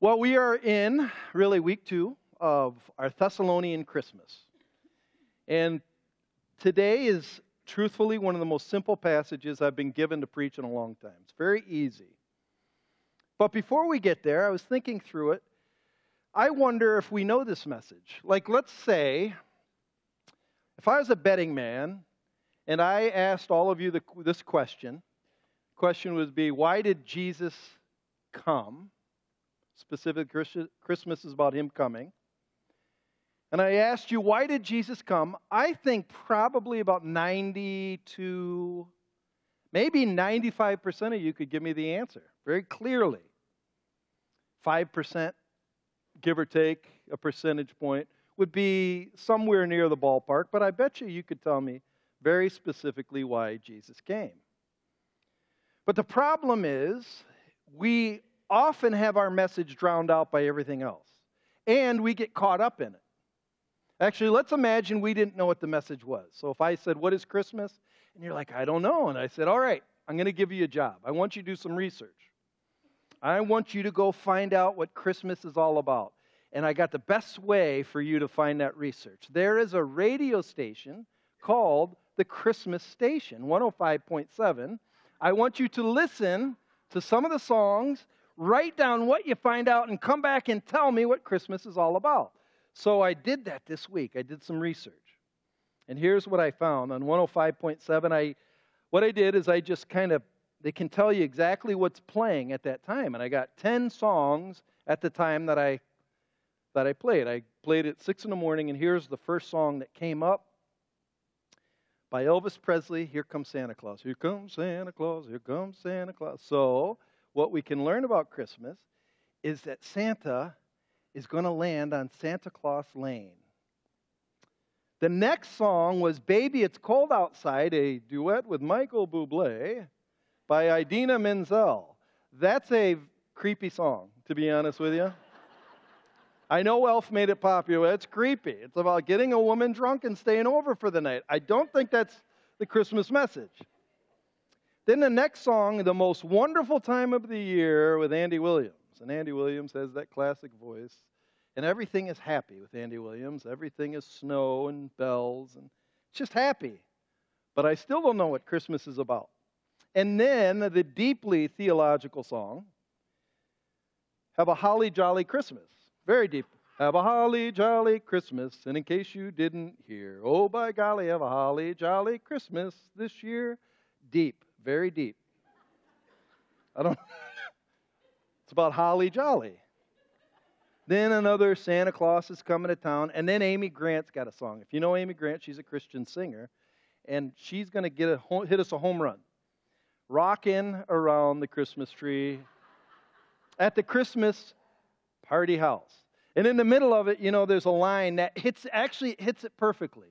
Well, we are in really week two of our Thessalonian Christmas. And today is truthfully one of the most simple passages I've been given to preach in a long time. It's very easy. But before we get there, I was thinking through it. I wonder if we know this message. Like, let's say, if I was a betting man and I asked all of you the, this question, the question would be, why did Jesus come? Specific Christmas is about him coming. And I asked you, why did Jesus come? I think probably about 90 to maybe 95% of you could give me the answer very clearly. 5%, give or take a percentage point, would be somewhere near the ballpark, but I bet you you could tell me very specifically why Jesus came. But the problem is, we often have our message drowned out by everything else, and we get caught up in it. Actually, let's imagine we didn't know what the message was. So if I said, What is Christmas? And you're like, I don't know. And I said, All right, I'm going to give you a job. I want you to do some research. I want you to go find out what Christmas is all about. And I got the best way for you to find that research. There is a radio station called the Christmas Station, 105.7. I want you to listen to some of the songs, write down what you find out, and come back and tell me what Christmas is all about. So I did that this week. I did some research. And here's what I found on 105.7. I what I did is I just kind of they can tell you exactly what's playing at that time. And I got 10 songs at the time that I that I played. I played at 6 in the morning and here's the first song that came up by Elvis Presley, Here Comes Santa Claus. Here comes Santa Claus, here comes Santa Claus. So, what we can learn about Christmas is that Santa is going to land on Santa Claus Lane. The next song was Baby It's Cold Outside, a duet with Michael Bublé by Idina Menzel. That's a creepy song, to be honest with you. I know Elf made it popular. It's creepy. It's about getting a woman drunk and staying over for the night. I don't think that's the Christmas message. Then the next song, The Most Wonderful Time of the Year with Andy Williams. And Andy Williams has that classic voice. And everything is happy with Andy Williams. Everything is snow and bells, and just happy. But I still don't know what Christmas is about. And then the deeply theological song, Have a Holly Jolly Christmas. Very deep. Have a holly jolly Christmas. And in case you didn't hear, oh by golly, have a holly jolly Christmas this year. Deep, very deep. I don't. it's about holly jolly. Then another Santa Claus is coming to town. And then Amy Grant's got a song. If you know Amy Grant, she's a Christian singer. And she's going to get a, hit us a home run. Rocking around the Christmas tree at the Christmas party house. And in the middle of it, you know, there's a line that hits actually hits it perfectly.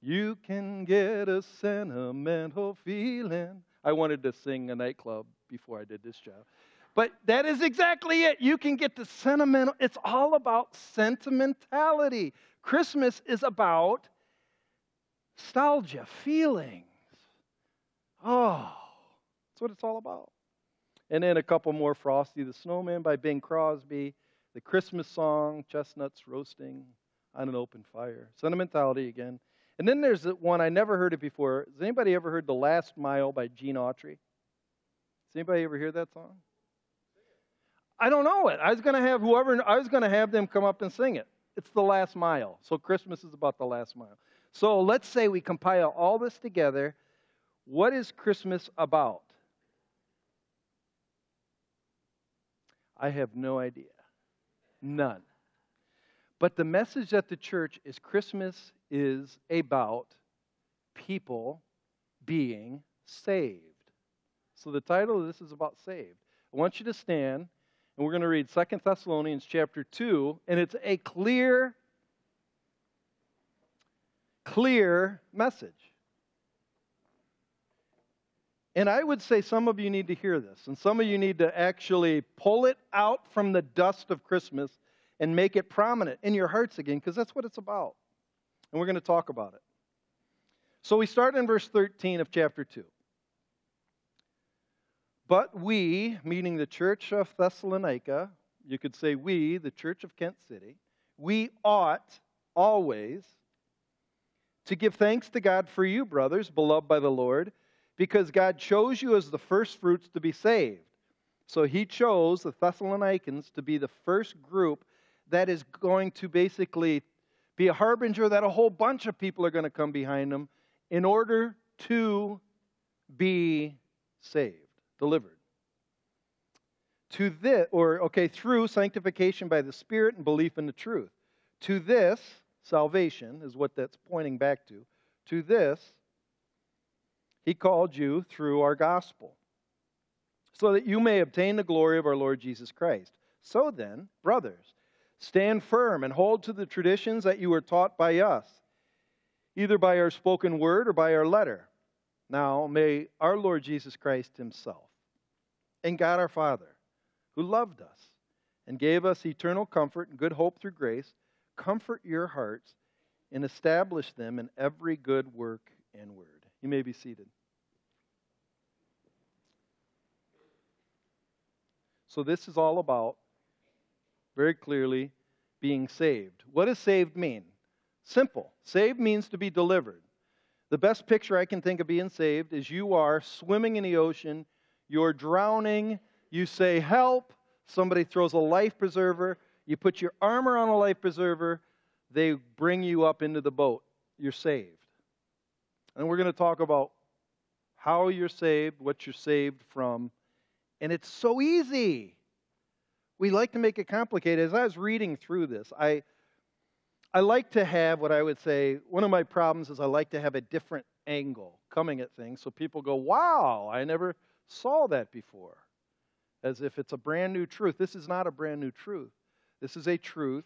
You can get a sentimental feeling. I wanted to sing a nightclub before I did this job. But that is exactly it. You can get the sentimental. It's all about sentimentality. Christmas is about nostalgia, feelings. Oh, that's what it's all about. And then a couple more Frosty the Snowman by Bing Crosby, the Christmas song, Chestnuts Roasting on an Open Fire, sentimentality again. And then there's one I never heard it before. Has anybody ever heard The Last Mile by Gene Autry? Has anybody ever hear that song? I don't know it. I was going to have whoever, I was going to have them come up and sing it. It's the last mile. So Christmas is about the last mile. So let's say we compile all this together. What is Christmas about? I have no idea. None. But the message at the church is Christmas is about people being saved. So the title of this is about saved. I want you to stand and we're going to read Second Thessalonians chapter 2, and it's a clear, clear message. And I would say some of you need to hear this, and some of you need to actually pull it out from the dust of Christmas and make it prominent in your hearts again, because that's what it's about. And we're going to talk about it. So we start in verse 13 of chapter 2. But we, meaning the church of Thessalonica, you could say we, the Church of Kent City, we ought always to give thanks to God for you, brothers, beloved by the Lord, because God chose you as the first fruits to be saved. So he chose the Thessalonians to be the first group that is going to basically be a harbinger that a whole bunch of people are going to come behind them in order to be saved, delivered. To this, or okay, through sanctification by the Spirit and belief in the truth. To this, salvation is what that's pointing back to. To this, he called you through our gospel, so that you may obtain the glory of our Lord Jesus Christ. So then, brothers, stand firm and hold to the traditions that you were taught by us, either by our spoken word or by our letter. Now, may our Lord Jesus Christ Himself and God our Father, who loved us and gave us eternal comfort and good hope through grace, comfort your hearts and establish them in every good work and word. You may be seated. So, this is all about, very clearly, being saved. What does saved mean? Simple. Saved means to be delivered. The best picture I can think of being saved is you are swimming in the ocean, you're drowning, you say, Help! Somebody throws a life preserver, you put your armor on a life preserver, they bring you up into the boat. You're saved. And we're going to talk about how you're saved, what you're saved from. And it's so easy. We like to make it complicated. As I was reading through this, I I like to have what I would say, one of my problems is I like to have a different angle coming at things so people go, wow, I never saw that before. As if it's a brand new truth. This is not a brand new truth. This is a truth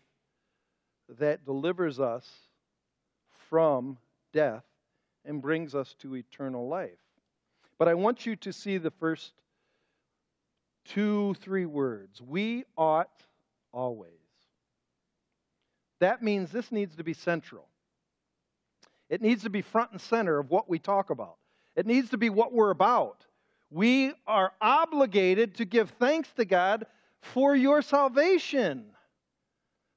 that delivers us from death and brings us to eternal life. But I want you to see the first two, three words. We ought always. That means this needs to be central. It needs to be front and center of what we talk about. It needs to be what we're about. We are obligated to give thanks to God for your salvation.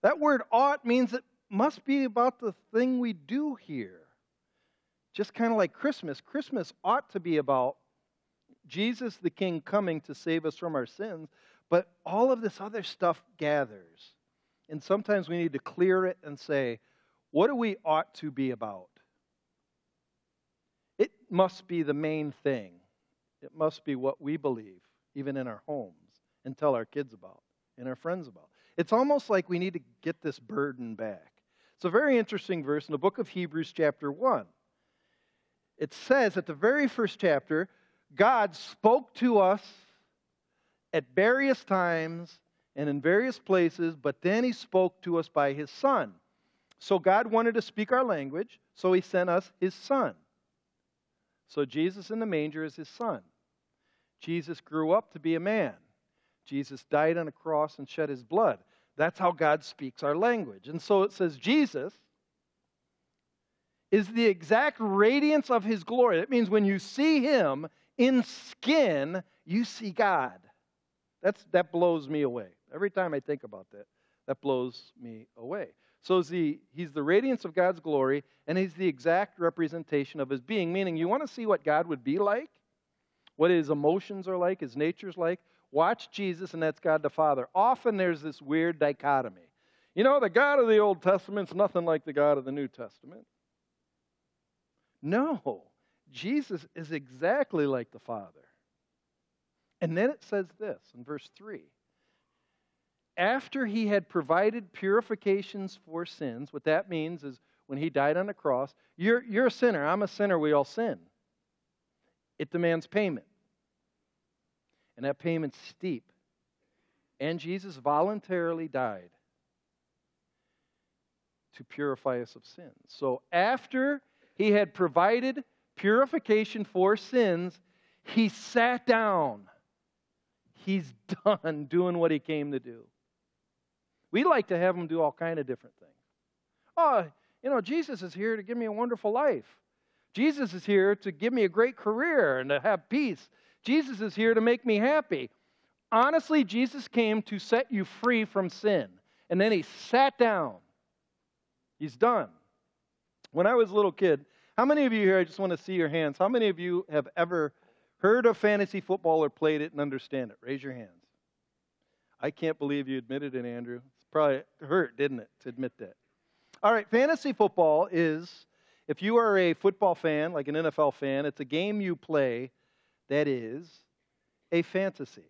That word ought means it must be about the thing we do here. Just kind of like Christmas. Christmas ought to be about Jesus the King coming to save us from our sins, but all of this other stuff gathers. And sometimes we need to clear it and say, what do we ought to be about? It must be the main thing. It must be what we believe, even in our homes, and tell our kids about, and our friends about. It's almost like we need to get this burden back. It's a very interesting verse in the book of Hebrews, chapter 1. It says at the very first chapter, God spoke to us at various times and in various places, but then he spoke to us by his son. So God wanted to speak our language, so he sent us his son. So Jesus in the manger is his son. Jesus grew up to be a man. Jesus died on a cross and shed his blood. That's how God speaks our language. And so it says Jesus is the exact radiance of his glory. That means when you see him in skin, you see God. That's, that blows me away. Every time I think about that, that blows me away. So he, he's the radiance of God's glory, and he's the exact representation of his being. Meaning, you want to see what God would be like? What his emotions are like, his nature's like? Watch Jesus, and that's God the Father. Often there's this weird dichotomy. You know, the God of the Old Testament's nothing like the God of the New Testament. No, Jesus is exactly like the Father. And then it says this in verse 3 after he had provided purifications for sins, what that means is when he died on the cross, you're, you're a sinner. I'm a sinner. We all sin. It demands payment. And that payment's steep. And Jesus voluntarily died to purify us of sins. So after he had provided purification for sins, he sat down. He's done doing what he came to do. We like to have them do all kind of different things. Oh, you know, Jesus is here to give me a wonderful life. Jesus is here to give me a great career and to have peace. Jesus is here to make me happy. honestly, Jesus came to set you free from sin. And then he sat down. He's done. When I was a little kid, how many of you here, I just want to see your hands, how many of you have ever heard of fantasy football or played it and understand it? Raise your hands. I can't believe you admitted it, Andrew. It's probably hurt, didn't it, to admit that? All right, fantasy football is, if you are a football fan, like an NFL fan, it's a game you play that is a fantasy.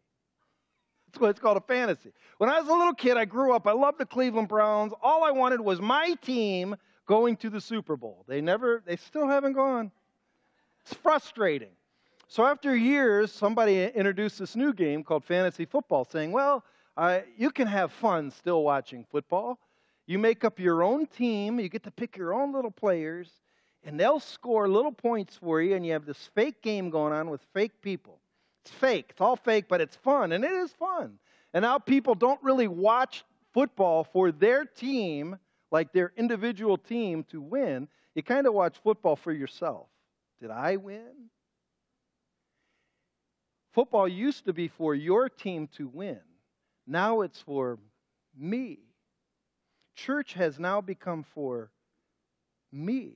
That's what it's called a fantasy. When I was a little kid, I grew up, I loved the Cleveland Browns. All I wanted was my team going to the Super Bowl. They never, they still haven't gone. It's frustrating. So after years, somebody introduced this new game called fantasy football, saying, well, uh, you can have fun still watching football. You make up your own team, you get to pick your own little players, and they'll score little points for you, and you have this fake game going on with fake people. It's fake. It's all fake, but it's fun, and it is fun. And now people don't really watch football for their team, like their individual team, to win. You kind of watch football for yourself. Did I win? Football used to be for your team to win. Now it's for me. Church has now become for me.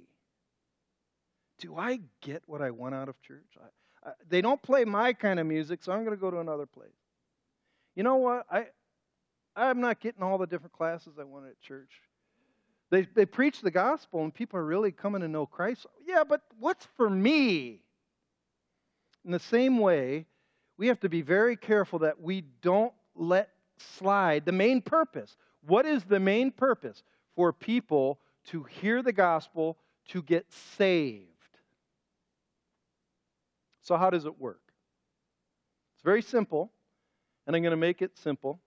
Do I get what I want out of church? I, they don't play my kind of music, so I'm going to go to another place. You know what? I, I'm not getting all the different classes I wanted at church. They, they preach the gospel and people are really coming to know Christ. Yeah, but what's for me? In the same way, we have to be very careful that we don't let slide the main purpose. What is the main purpose? For people to hear the gospel, to get saved. So, how does it work? It's very simple, and I'm going to make it simple.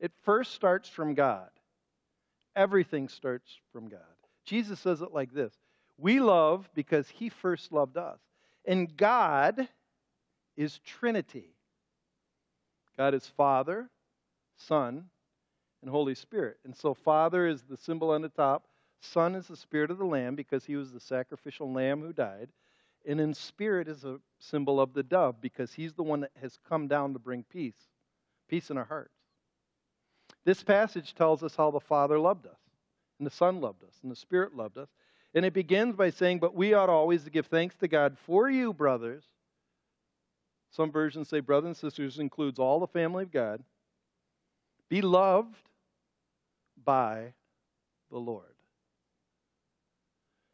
It first starts from God. Everything starts from God. Jesus says it like this We love because he first loved us. And God is Trinity God is Father, Son, and Holy Spirit. And so, Father is the symbol on the top, Son is the Spirit of the Lamb because he was the sacrificial lamb who died. And in spirit is a symbol of the dove because he's the one that has come down to bring peace, peace in our hearts. This passage tells us how the Father loved us, and the Son loved us, and the Spirit loved us. And it begins by saying, But we ought always to give thanks to God for you, brothers. Some versions say brothers and sisters includes all the family of God. Be loved by the Lord.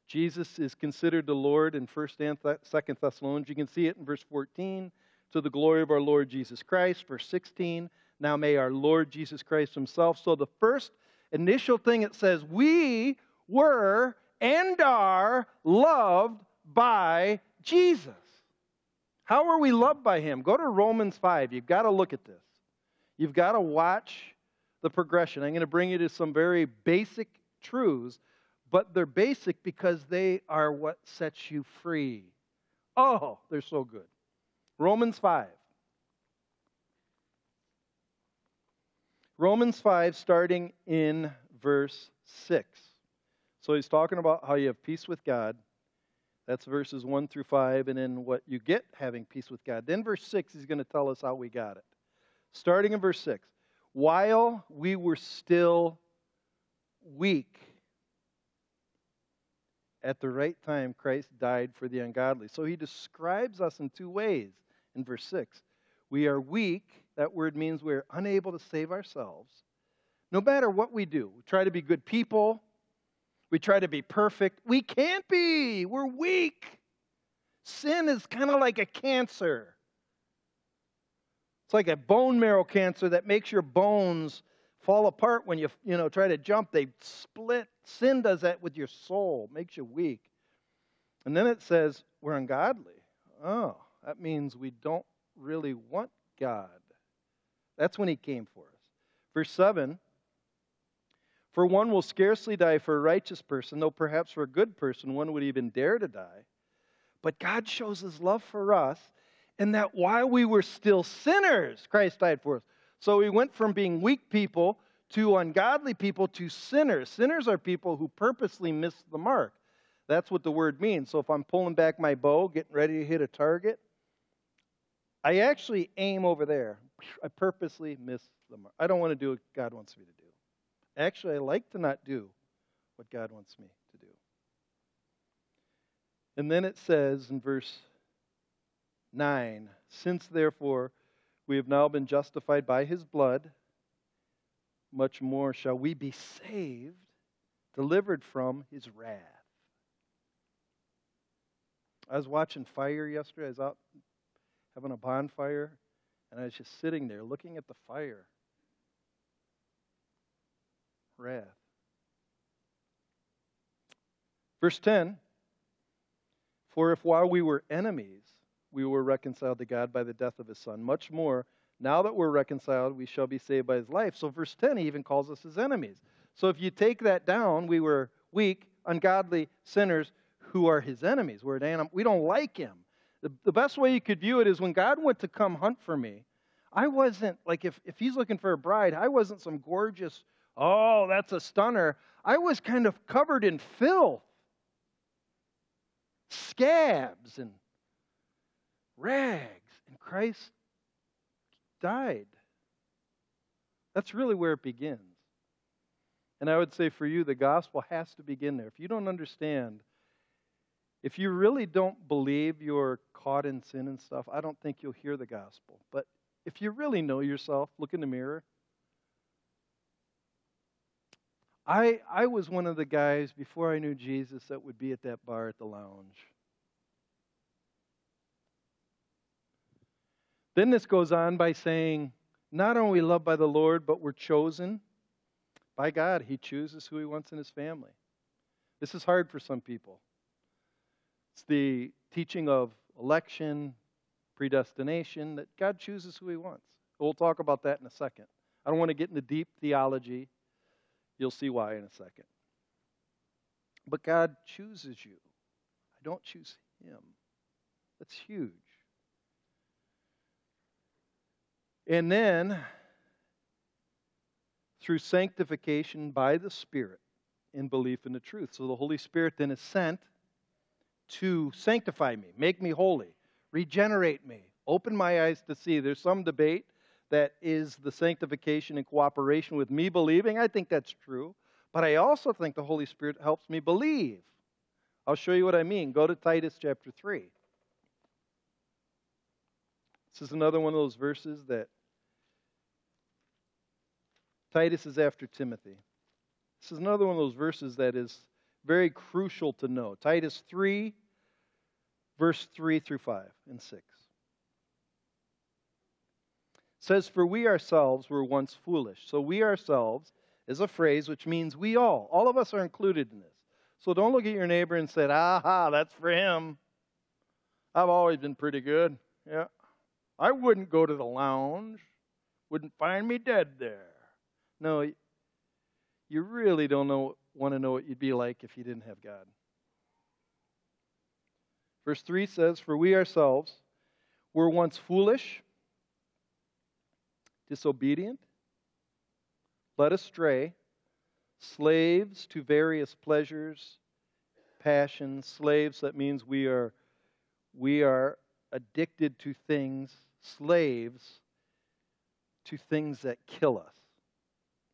Jesus is considered the Lord in 1st and 2nd Thessalonians. You can see it in verse 14. To the glory of our Lord Jesus Christ. Verse 16. Now may our Lord Jesus Christ himself. So the first initial thing it says, we were and are loved by Jesus. How are we loved by him? Go to Romans 5. You've got to look at this. You've got to watch the progression. I'm going to bring you to some very basic truths but they're basic because they are what sets you free. Oh, they're so good. Romans 5. Romans 5, starting in verse 6. So he's talking about how you have peace with God. That's verses 1 through 5, and then what you get having peace with God. Then, verse 6, he's going to tell us how we got it. Starting in verse 6. While we were still weak, at the right time, Christ died for the ungodly. So he describes us in two ways in verse 6. We are weak. That word means we're unable to save ourselves. No matter what we do, we try to be good people, we try to be perfect. We can't be. We're weak. Sin is kind of like a cancer. It's like a bone marrow cancer that makes your bones fall apart when you, you know, try to jump. They split. Sin does that with your soul, makes you weak. And then it says we're ungodly. Oh, that means we don't really want God. That's when he came for us. Verse 7 For one will scarcely die for a righteous person, though perhaps for a good person one would even dare to die. But God shows his love for us in that while we were still sinners, Christ died for us. So we went from being weak people to ungodly people to sinners. Sinners are people who purposely miss the mark. That's what the word means. So if I'm pulling back my bow, getting ready to hit a target, I actually aim over there. I purposely miss the mark. I don't want to do what God wants me to do. Actually, I like to not do what God wants me to do. And then it says in verse 9 Since therefore we have now been justified by his blood, much more shall we be saved, delivered from his wrath. I was watching fire yesterday. I was out having a bonfire, and I was just sitting there looking at the fire. Wrath. Verse 10 For if while we were enemies, we were reconciled to God by the death of his Son, much more, now that we're reconciled, we shall be saved by his life. So, verse 10, he even calls us his enemies. So, if you take that down, we were weak, ungodly sinners who are his enemies. We're an anim- we don't like him. The, the best way you could view it is when God went to come hunt for me, I wasn't, like, if, if he's looking for a bride, I wasn't some gorgeous, oh, that's a stunner. I was kind of covered in filth, scabs, and rags. And Christ died. That's really where it begins. And I would say for you, the gospel has to begin there. If you don't understand if you really don't believe you're caught in sin and stuff, I don't think you'll hear the gospel. But if you really know yourself, look in the mirror. I, I was one of the guys before I knew Jesus that would be at that bar at the lounge. Then this goes on by saying, not only loved by the Lord, but we're chosen by God. He chooses who He wants in His family. This is hard for some people. It's the teaching of election, predestination, that God chooses who He wants. We'll talk about that in a second. I don't want to get into deep theology. You'll see why in a second. But God chooses you. I don't choose Him. That's huge. And then, through sanctification by the Spirit in belief in the truth. So the Holy Spirit then is sent to sanctify me, make me holy, regenerate me, open my eyes to see. There's some debate that is the sanctification in cooperation with me believing. I think that's true. But I also think the Holy Spirit helps me believe. I'll show you what I mean. Go to Titus chapter 3. This is another one of those verses that Titus is after Timothy. This is another one of those verses that is very crucial to know. Titus 3, verse 3 through 5 and 6 says, For we ourselves were once foolish. So we ourselves is a phrase which means we all. All of us are included in this. So don't look at your neighbor and say, aha, that's for him. I've always been pretty good. Yeah. I wouldn't go to the lounge, wouldn't find me dead there. No, you really don't know, want to know what you'd be like if you didn't have God. Verse 3 says, For we ourselves were once foolish, disobedient, led astray, slaves to various pleasures, passions, slaves, that means we are we are addicted to things, slaves to things that kill us.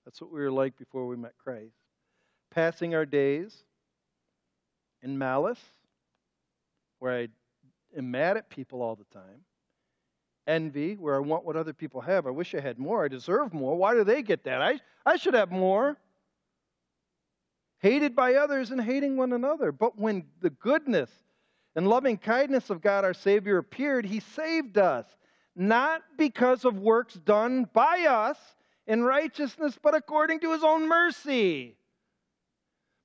That's what we were like before we met Christ. Passing our days in malice, where I am mad at people all the time. Envy, where I want what other people have. I wish I had more. I deserve more. Why do they get that? I, I should have more. Hated by others and hating one another. But when the goodness and loving kindness of God our Savior appeared, He saved us, not because of works done by us in righteousness, but according to his own mercy.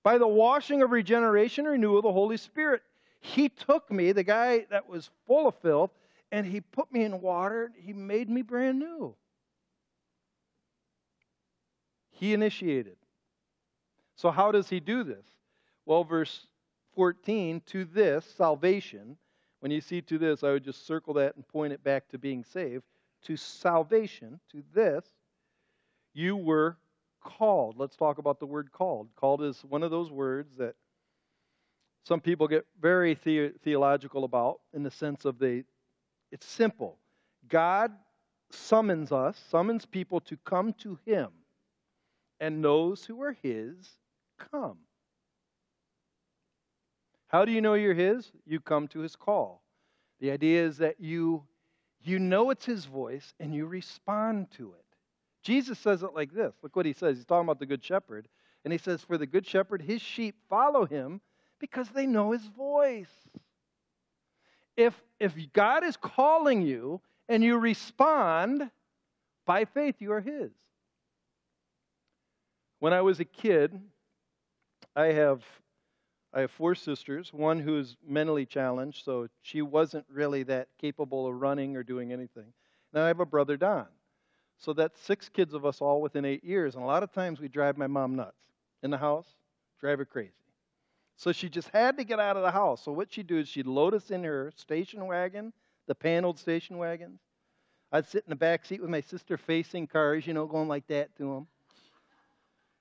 By the washing of regeneration, renewal of the Holy Spirit. He took me, the guy that was full of filth, and he put me in water. He made me brand new. He initiated. So, how does he do this? Well, verse 14, to this, salvation, when you see to this, I would just circle that and point it back to being saved. To salvation, to this, you were called. Let's talk about the word called. Called is one of those words that some people get very the- theological about in the sense of they it's simple. God summons us, summons people to come to him, and those who are his come. How do you know you're his? You come to his call. The idea is that you you know it's his voice and you respond to it. Jesus says it like this. Look what he says. He's talking about the good shepherd, and he says for the good shepherd his sheep follow him because they know his voice. If if God is calling you and you respond by faith, you are his. When I was a kid, I have I have four sisters, one who's mentally challenged, so she wasn't really that capable of running or doing anything. And I have a brother, Don. So that's six kids of us all within eight years. And a lot of times we drive my mom nuts in the house, drive her crazy. So she just had to get out of the house. So what she'd do is she'd load us in her station wagon, the paneled station wagons. I'd sit in the back seat with my sister facing cars, you know, going like that to them.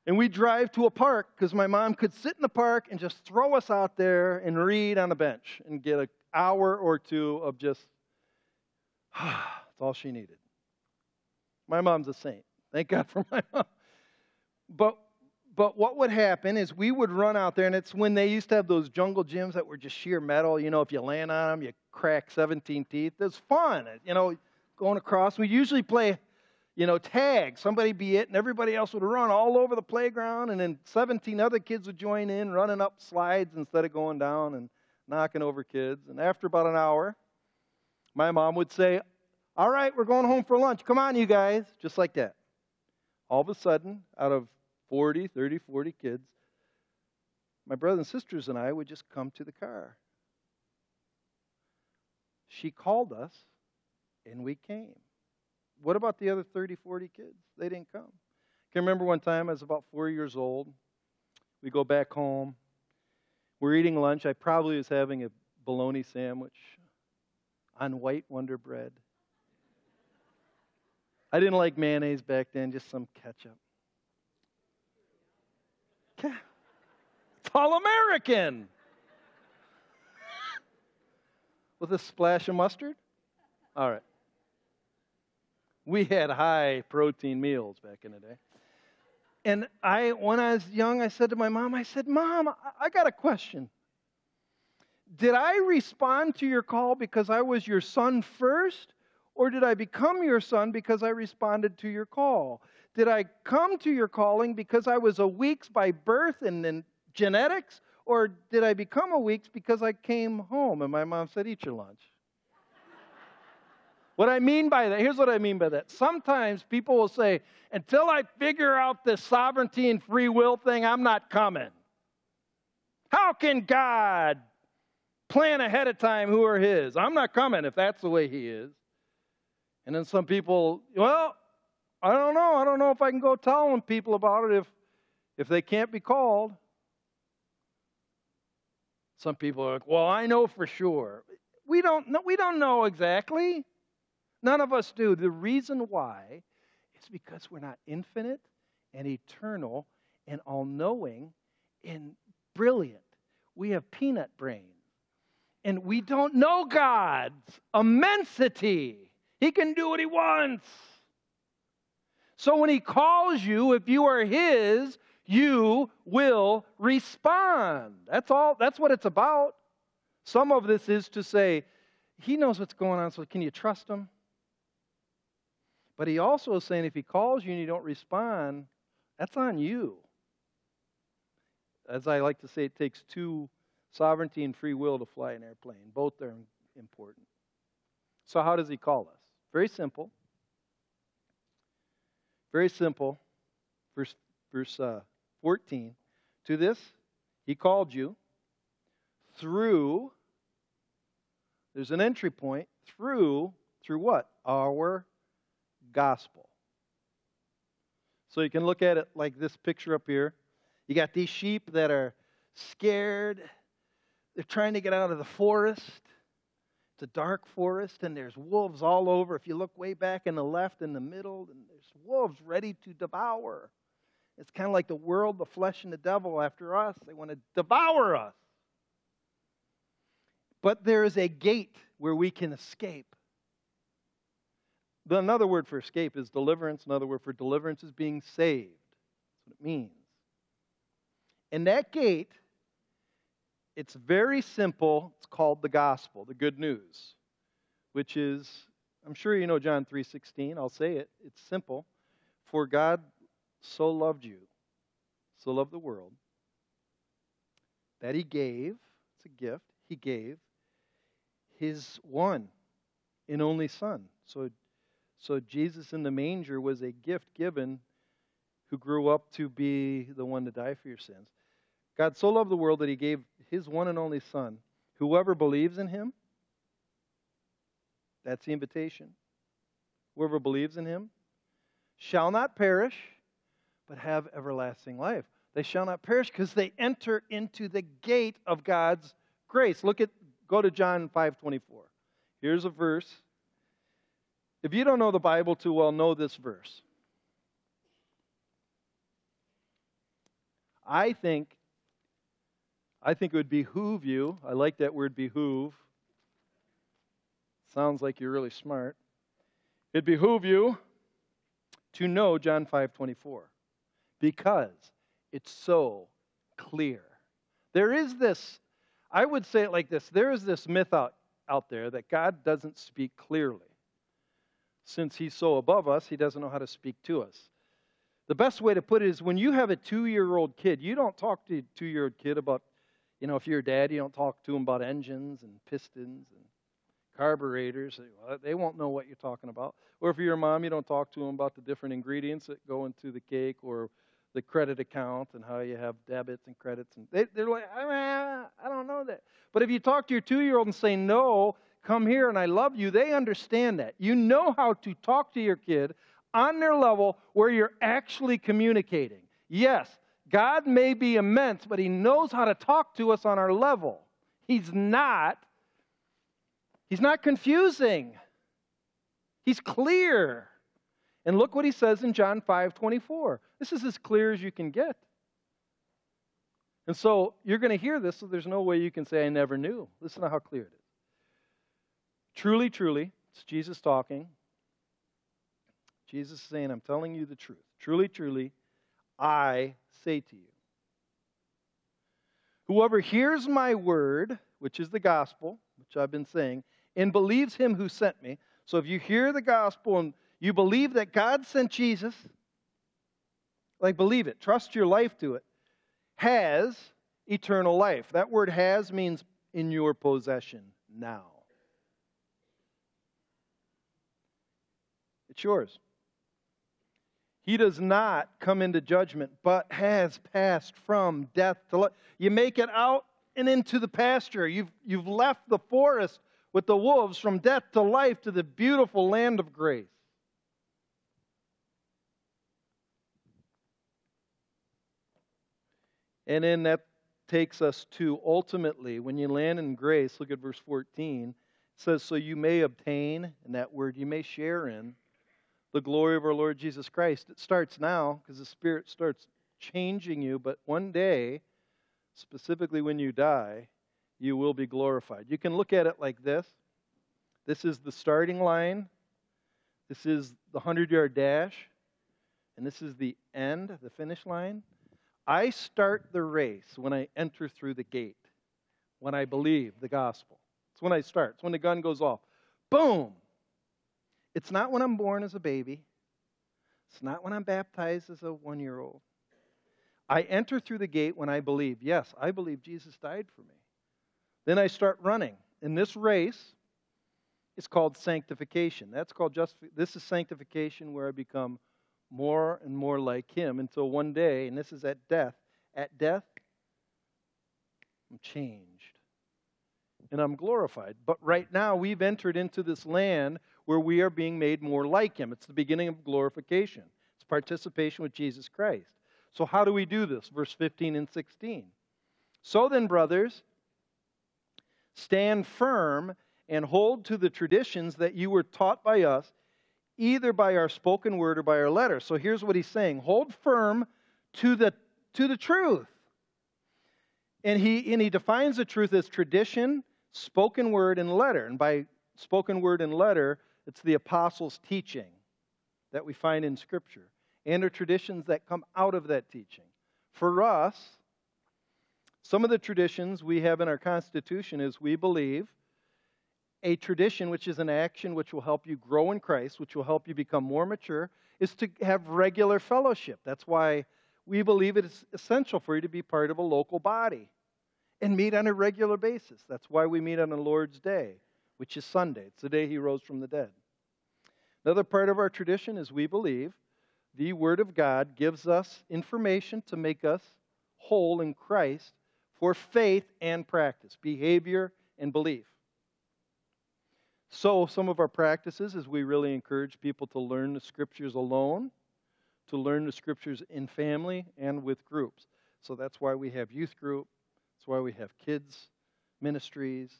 And we'd drive to a park because my mom could sit in the park and just throw us out there and read on a bench and get an hour or two of just, that's all she needed. My mom's a saint. Thank God for my mom. But, but what would happen is we would run out there, and it's when they used to have those jungle gyms that were just sheer metal. You know, if you land on them, you crack 17 teeth. It's fun, uh, you know, going across. We usually play you know, tag. Somebody be it, and everybody else would run all over the playground, and then 17 other kids would join in, running up slides instead of going down and knocking over kids. And after about an hour, my mom would say, All right, we're going home for lunch. Come on, you guys. Just like that. All of a sudden, out of 40, 30, 40 kids, my brothers and sisters and I would just come to the car. She called us, and we came. What about the other 30, 40 kids? They didn't come. I can remember one time I was about four years old. We go back home. We're eating lunch. I probably was having a bologna sandwich on white Wonder Bread. I didn't like mayonnaise back then, just some ketchup. It's all American. With a splash of mustard? All right. We had high protein meals back in the day. And I, when I was young, I said to my mom, I said, Mom, I got a question. Did I respond to your call because I was your son first? Or did I become your son because I responded to your call? Did I come to your calling because I was a Weeks by birth and then genetics? Or did I become a Weeks because I came home and my mom said, Eat your lunch? What I mean by that, here's what I mean by that. Sometimes people will say, until I figure out this sovereignty and free will thing, I'm not coming. How can God plan ahead of time who are His? I'm not coming if that's the way He is. And then some people, well, I don't know. I don't know if I can go telling people about it if, if they can't be called. Some people are like, well, I know for sure. We don't know, we don't know exactly. None of us do. The reason why is because we're not infinite and eternal and all knowing and brilliant. We have peanut brain. And we don't know God's immensity. He can do what He wants. So when He calls you, if you are His, you will respond. That's all, that's what it's about. Some of this is to say, He knows what's going on, so can you trust Him? But he also is saying if he calls you and you don't respond, that's on you. As I like to say, it takes two sovereignty and free will to fly an airplane. Both are important. So, how does he call us? Very simple. Very simple. Verse, verse uh, 14. To this, he called you through, there's an entry point, through, through what? Our gospel. So you can look at it like this picture up here. You got these sheep that are scared. They're trying to get out of the forest. It's a dark forest, and there's wolves all over. If you look way back in the left, in the middle, and there's wolves ready to devour. It's kind of like the world, the flesh, and the devil after us. They want to devour us. But there is a gate where we can escape. another word for escape is deliverance. Another word for deliverance is being saved. That's what it means. And that gate, it's very simple. It's called the gospel, the good news, which is, I'm sure you know John 3:16. I'll say it. It's simple. For God so loved you, so loved the world, that he gave, it's a gift, he gave his one and only son. So so Jesus in the manger was a gift given who grew up to be the one to die for your sins. God so loved the world that he gave his one and only Son. Whoever believes in him, that's the invitation. Whoever believes in him shall not perish, but have everlasting life. They shall not perish because they enter into the gate of God's grace. Look at go to John 5:24. Here's a verse. If you don't know the Bible too well, know this verse. I think I think it would behoove you. I like that word behoove. Sounds like you're really smart. It behoove you to know John 5:24 because it's so clear. There is this I would say it like this. There is this myth out, out there that God doesn't speak clearly. Since he's so above us, he doesn't know how to speak to us. The best way to put it is when you have a 2-year-old kid, you don't talk to a 2-year-old kid about you know, if you're a dad, you don't talk to them about engines and pistons and carburetors. They won't know what you're talking about. Or if you're a mom, you don't talk to them about the different ingredients that go into the cake or the credit account and how you have debits and credits. And they, they're like, ah, I don't know that. But if you talk to your two year old and say, No, come here and I love you, they understand that. You know how to talk to your kid on their level where you're actually communicating. Yes, God may be immense, but He knows how to talk to us on our level. He's not. He's not confusing. He's clear. And look what he says in John 5 24. This is as clear as you can get. And so you're going to hear this, so there's no way you can say, I never knew. Listen to how clear it is. Truly, truly, it's Jesus talking. Jesus is saying, I'm telling you the truth. Truly, truly, I say to you. Whoever hears my word, which is the gospel, which I've been saying, and believes him who sent me. So if you hear the gospel and you believe that God sent Jesus, like believe it, trust your life to it, has eternal life. That word has means in your possession now. It's yours. He does not come into judgment, but has passed from death to life. You make it out and into the pasture. You've, you've left the forest with the wolves from death to life to the beautiful land of grace. And then that takes us to ultimately, when you land in grace, look at verse 14. It says, So you may obtain, and that word you may share in, the glory of our Lord Jesus Christ. It starts now because the Spirit starts changing you, but one day, specifically when you die, you will be glorified. You can look at it like this this is the starting line, this is the 100 yard dash, and this is the end, the finish line. I start the race when I enter through the gate, when I believe the gospel. It's when I start, it's when the gun goes off. Boom! It's not when I'm born as a baby. It's not when I'm baptized as a one year old. I enter through the gate when I believe, yes, I believe Jesus died for me. Then I start running. In this race, it's called sanctification. That's called just this is sanctification where I become more and more like him until one day, and this is at death. At death, I'm changed. And I'm glorified. But right now we've entered into this land where we are being made more like him. It's the beginning of glorification, it's participation with Jesus Christ. So, how do we do this? Verse 15 and 16. So then, brothers, stand firm and hold to the traditions that you were taught by us, either by our spoken word or by our letter. So here's what he's saying hold firm to the, to the truth. And he, and he defines the truth as tradition, spoken word, and letter. And by spoken word and letter, it's the apostles' teaching that we find in Scripture and the traditions that come out of that teaching. For us, some of the traditions we have in our Constitution is we believe a tradition, which is an action which will help you grow in Christ, which will help you become more mature, is to have regular fellowship. That's why we believe it is essential for you to be part of a local body and meet on a regular basis. That's why we meet on the Lord's Day, which is Sunday. It's the day He rose from the dead. Another part of our tradition is we believe the Word of God gives us information to make us whole in Christ for faith and practice, behavior and belief. So, some of our practices is we really encourage people to learn the scriptures alone, to learn the scriptures in family and with groups. So, that's why we have youth group, that's why we have kids ministries,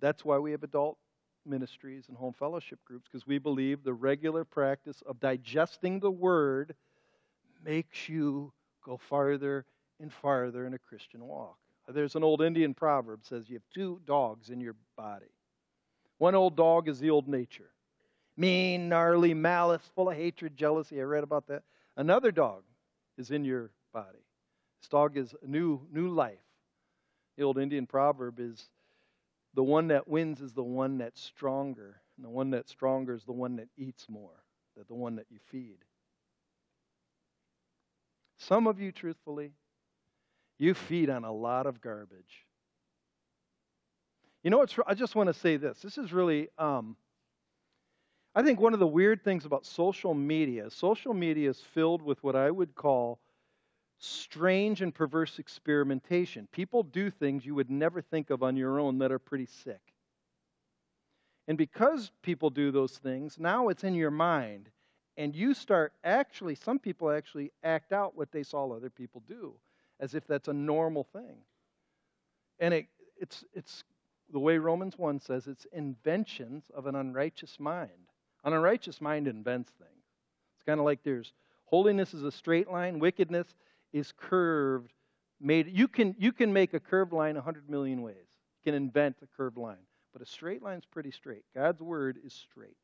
that's why we have adult ministries and home fellowship groups, because we believe the regular practice of digesting the word makes you go farther and farther in a Christian walk. There's an old Indian proverb says you have two dogs in your body. One old dog is the old nature. Mean, gnarly, malice, full of hatred, jealousy. I read about that. Another dog is in your body. This dog is a new, new life. The old Indian proverb is the one that wins is the one that's stronger. And the one that's stronger is the one that eats more, than the one that you feed. Some of you, truthfully, you feed on a lot of garbage. You know what? I just want to say this. This is really, um, I think one of the weird things about social media, social media is filled with what I would call strange and perverse experimentation. People do things you would never think of on your own that are pretty sick. And because people do those things, now it's in your mind. And you start actually, some people actually act out what they saw other people do as if that's a normal thing. And it, it's, it's the way Romans 1 says, it's inventions of an unrighteous mind. An unrighteous mind invents things. It's kind of like there's holiness is a straight line, wickedness is curved. Made you can you can make a curved line a hundred million ways. You can invent a curved line, but a straight line is pretty straight. God's word is straight.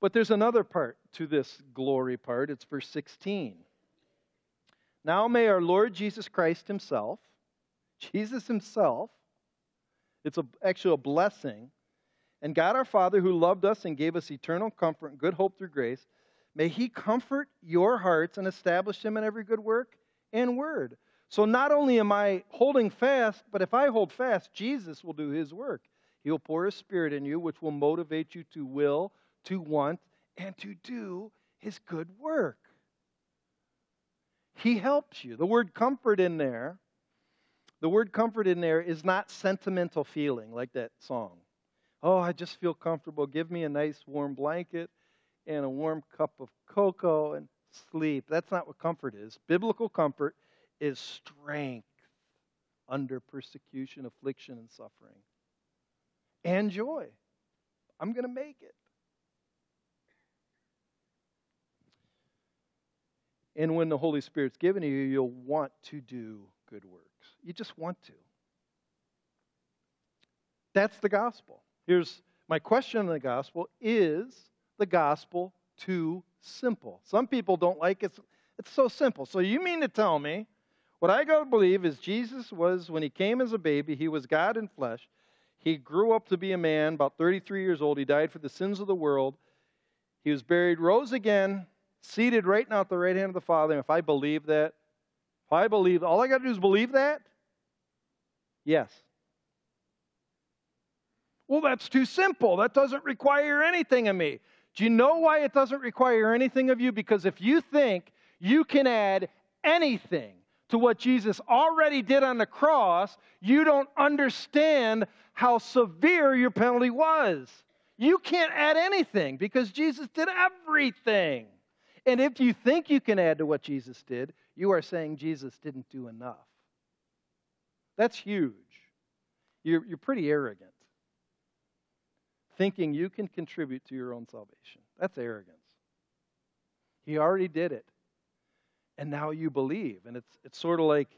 But there's another part to this glory part. It's verse 16. Now may our Lord Jesus Christ Himself, Jesus Himself, it's a, actually a blessing, and God our Father who loved us and gave us eternal comfort and good hope through grace, may He comfort your hearts and establish them in every good work and word. So not only am I holding fast, but if I hold fast, Jesus will do His work. He'll pour His Spirit in you, which will motivate you to will to want, and to do his good work. He helps you. The word comfort in there, the word comfort in there is not sentimental feeling like that song. Oh, I just feel comfortable. Give me a nice warm blanket and a warm cup of cocoa and sleep. That's not what comfort is. Biblical comfort is strength under persecution, affliction, and suffering, and joy. I'm going to make it. And when the Holy Spirit's given you, you'll want to do good works. You just want to. That's the gospel. Here's my question on the gospel Is the gospel too simple? Some people don't like it. It's so simple. So you mean to tell me what I got to believe is Jesus was, when he came as a baby, he was God in flesh. He grew up to be a man, about 33 years old. He died for the sins of the world. He was buried, rose again, seated right now at the right hand of the Father. And if I believe that, if I believe, all I got to do is believe that? Yes. Well, that's too simple. That doesn't require anything of me. Do you know why it doesn't require anything of you? Because if you think you can add anything to what Jesus already did on the cross, you don't understand how severe your penalty was. You can't add anything because Jesus did everything. And if you think you can add to what Jesus did, you are saying Jesus didn't do enough. That's huge. You're, you're pretty arrogant. Thinking you can contribute to your own salvation. That's arrogance. He already did it. And now you believe. And it's, it's sort of like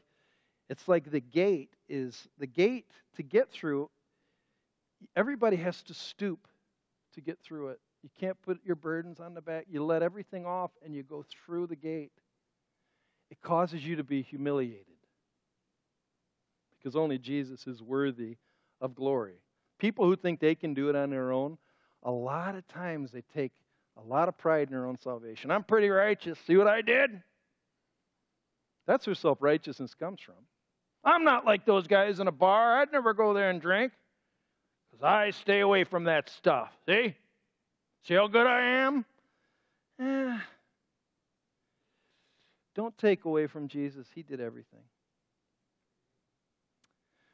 it's like the gate is the gate to get through everybody has to stoop to get through it. You can't put your burdens on the back. You let everything off and you go through the gate. It causes you to be humiliated because only Jesus is worthy of glory. People who think they can do it on their own, a lot of times they take a lot of pride in their own salvation. I'm pretty righteous. See what I did? That's where self righteousness comes from. I'm not like those guys in a bar. I'd never go there and drink because I stay away from that stuff. See? See how good I am? Eh. Don't take away from Jesus. He did everything.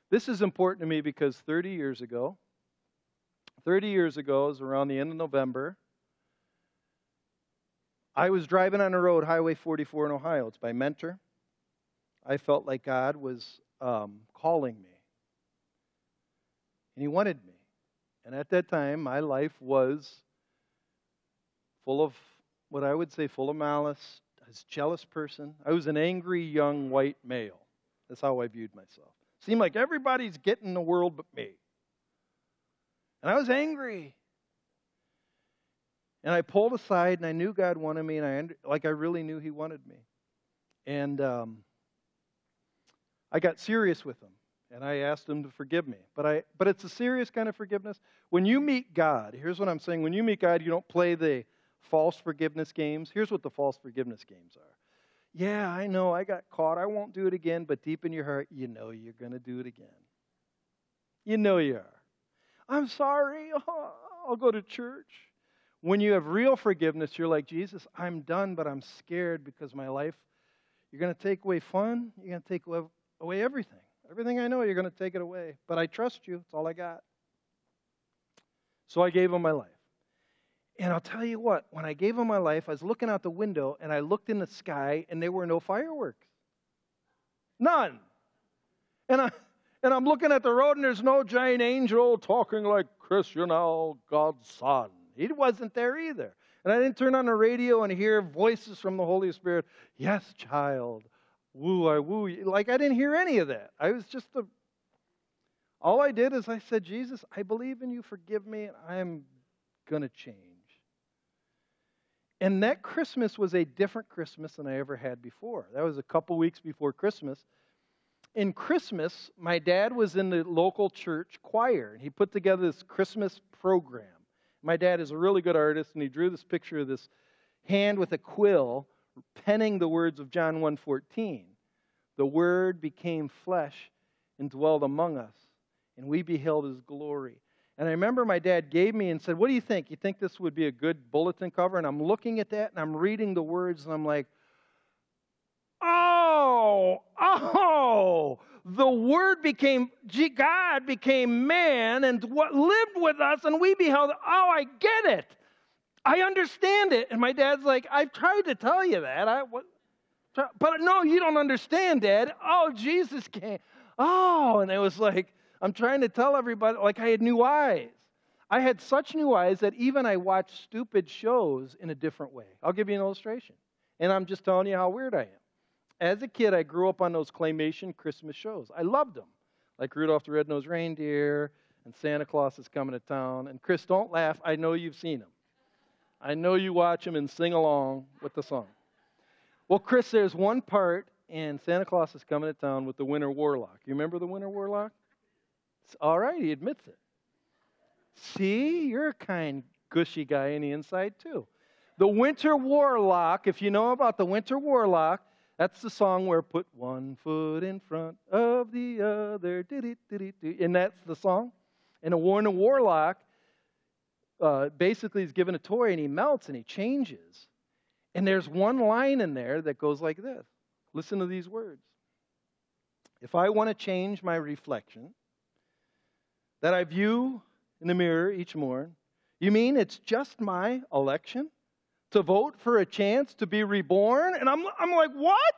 This is important to me because 30 years ago, 30 years ago, was around the end of November, I was driving on a road, Highway 44 in Ohio. It's by Mentor. I felt like God was um, calling me. And He wanted me. And at that time, my life was full of what I would say full of malice. I was a jealous person. I was an angry young white male. That's how I viewed myself. Seemed like everybody's getting the world but me. And I was angry. And I pulled aside, and I knew God wanted me, and I like I really knew He wanted me. And um, I got serious with Him, and I asked Him to forgive me. But I, but it's a serious kind of forgiveness. When you meet God, here's what I'm saying: when you meet God, you don't play the false forgiveness games. Here's what the false forgiveness games are. Yeah, I know I got caught. I won't do it again. But deep in your heart, you know you're going to do it again. You know you are. I'm sorry. Oh, I'll go to church. When you have real forgiveness, you're like, Jesus, I'm done, but I'm scared because my life, you're going to take away fun. You're going to take away everything. Everything I know, you're going to take it away. But I trust you. It's all I got. So I gave him my life. And I'll tell you what, when I gave him my life, I was looking out the window and I looked in the sky and there were no fireworks. None. And, I, and I'm looking at the road and there's no giant angel talking like Christian Al, God's son. He wasn't there either. And I didn't turn on the radio and hear voices from the Holy Spirit. Yes, child. Woo, I woo. Like I didn't hear any of that. I was just the. All I did is I said, Jesus, I believe in you. Forgive me. And I'm going to change. And that Christmas was a different Christmas than I ever had before. That was a couple weeks before Christmas. In Christmas, my dad was in the local church choir, and he put together this Christmas program. My dad is a really good artist, and he drew this picture of this hand with a quill penning the words of John 1:14. The word became flesh and dwelled among us, and we beheld his glory. And I remember my dad gave me and said, What do you think? You think this would be a good bulletin cover? And I'm looking at that and I'm reading the words and I'm like, Oh, oh, the Word became, God became man and what lived with us and we beheld, oh, I get it. I understand it. And my dad's like, I've tried to tell you that. I, what, but no, you don't understand, Dad. Oh, Jesus came. Oh, and it was like, I'm trying to tell everybody, like I had new eyes. I had such new eyes that even I watched stupid shows in a different way. I'll give you an illustration. And I'm just telling you how weird I am. As a kid, I grew up on those claymation Christmas shows. I loved them, like Rudolph the Red-Nosed Reindeer and Santa Claus is Coming to Town. And Chris, don't laugh. I know you've seen them. I know you watch them and sing along with the song. Well, Chris, there's one part in Santa Claus is Coming to Town with the Winter Warlock. You remember the Winter Warlock? All right, he admits it. See, you're a kind, gushy guy in the inside, too. The Winter Warlock, if you know about the Winter Warlock, that's the song where put one foot in front of the other, and that's the song. And a Winter Warlock uh, basically is given a toy and he melts and he changes. And there's one line in there that goes like this Listen to these words. If I want to change my reflection, that I view in the mirror each morn? You mean it's just my election to vote for a chance to be reborn? And I'm, I'm like, what?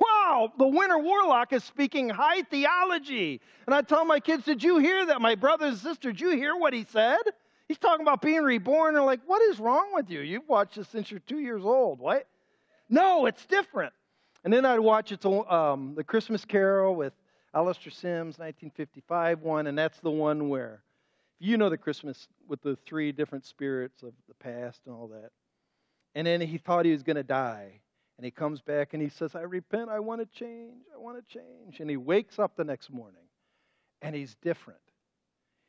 Wow, the winter warlock is speaking high theology. And I tell my kids, did you hear that? My brothers and sisters, did you hear what he said? He's talking about being reborn. They're like, what is wrong with you? You've watched this since you're two years old. What? No, it's different. And then I'd watch it's um, the Christmas Carol with Alastair Sims, 1955 one, and that's the one where if You know the Christmas with the three different spirits of the past and all that. And then he thought he was going to die. And he comes back and he says, I repent. I want to change. I want to change. And he wakes up the next morning and he's different.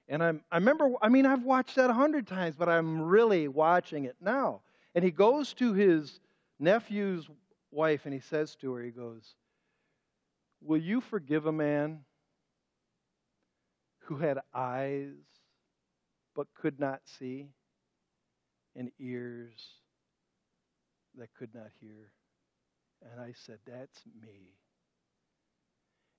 And I'm, I remember, I mean, I've watched that a hundred times, but I'm really watching it now. And he goes to his nephew's wife and he says to her, he goes, Will you forgive a man who had eyes but could not see and ears that could not hear? And I said, That's me.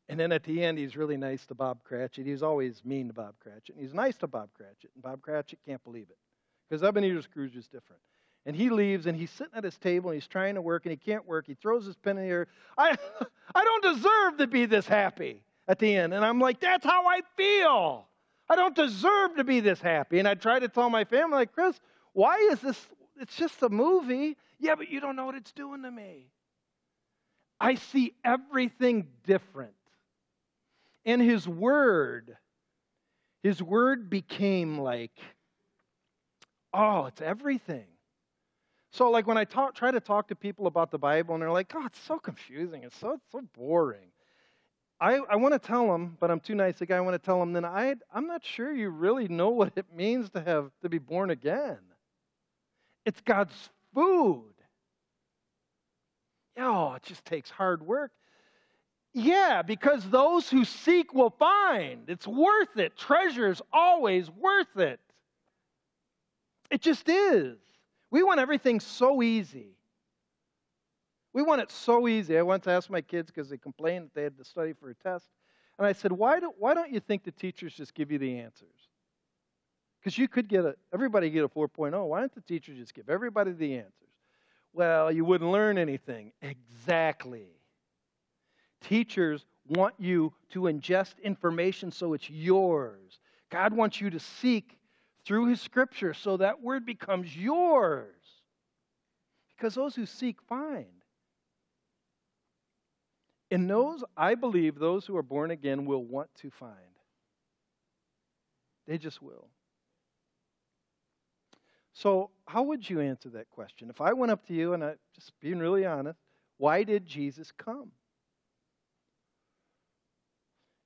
And then at the end, he's really nice to Bob Cratchit. He's always mean to Bob Cratchit. And he's nice to Bob Cratchit. And Bob Cratchit can't believe it. Because Ebenezer Scrooge is different. And he leaves and he's sitting at his table and he's trying to work and he can't work. He throws his pen in the air. I, I don't deserve to be this happy at the end. And I'm like, that's how I feel. I don't deserve to be this happy. And I try to tell my family, like, Chris, why is this? It's just a movie. Yeah, but you don't know what it's doing to me. I see everything different. And his word, his word became like, oh, it's everything. So, like when I talk, try to talk to people about the Bible, and they're like, "Oh, it's so confusing. It's so so boring." I, I want to tell them, but I'm too nice a guy. I want to tell them, then I I'm not sure you really know what it means to have to be born again. It's God's food. Oh, it just takes hard work. Yeah, because those who seek will find. It's worth it. Treasure is always worth it. It just is. We want everything so easy. We want it so easy. I once asked my kids because they complained that they had to study for a test. And I said, why, do, why don't you think the teachers just give you the answers? Because you could get a, everybody get a 4.0. Why don't the teachers just give everybody the answers? Well, you wouldn't learn anything. Exactly. Teachers want you to ingest information so it's yours. God wants you to seek through His Scripture so that word becomes yours. Because those who seek find. And those, I believe, those who are born again will want to find. They just will. So, how would you answer that question? If I went up to you and I just being really honest, why did Jesus come?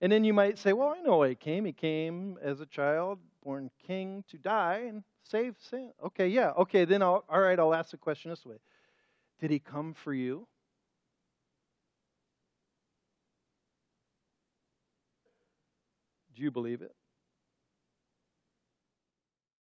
And then you might say, well, I know why he came. He came as a child, born king, to die and save sin. Okay, yeah. Okay, then I'll, all right, I'll ask the question this way Did he come for you? Do you believe it?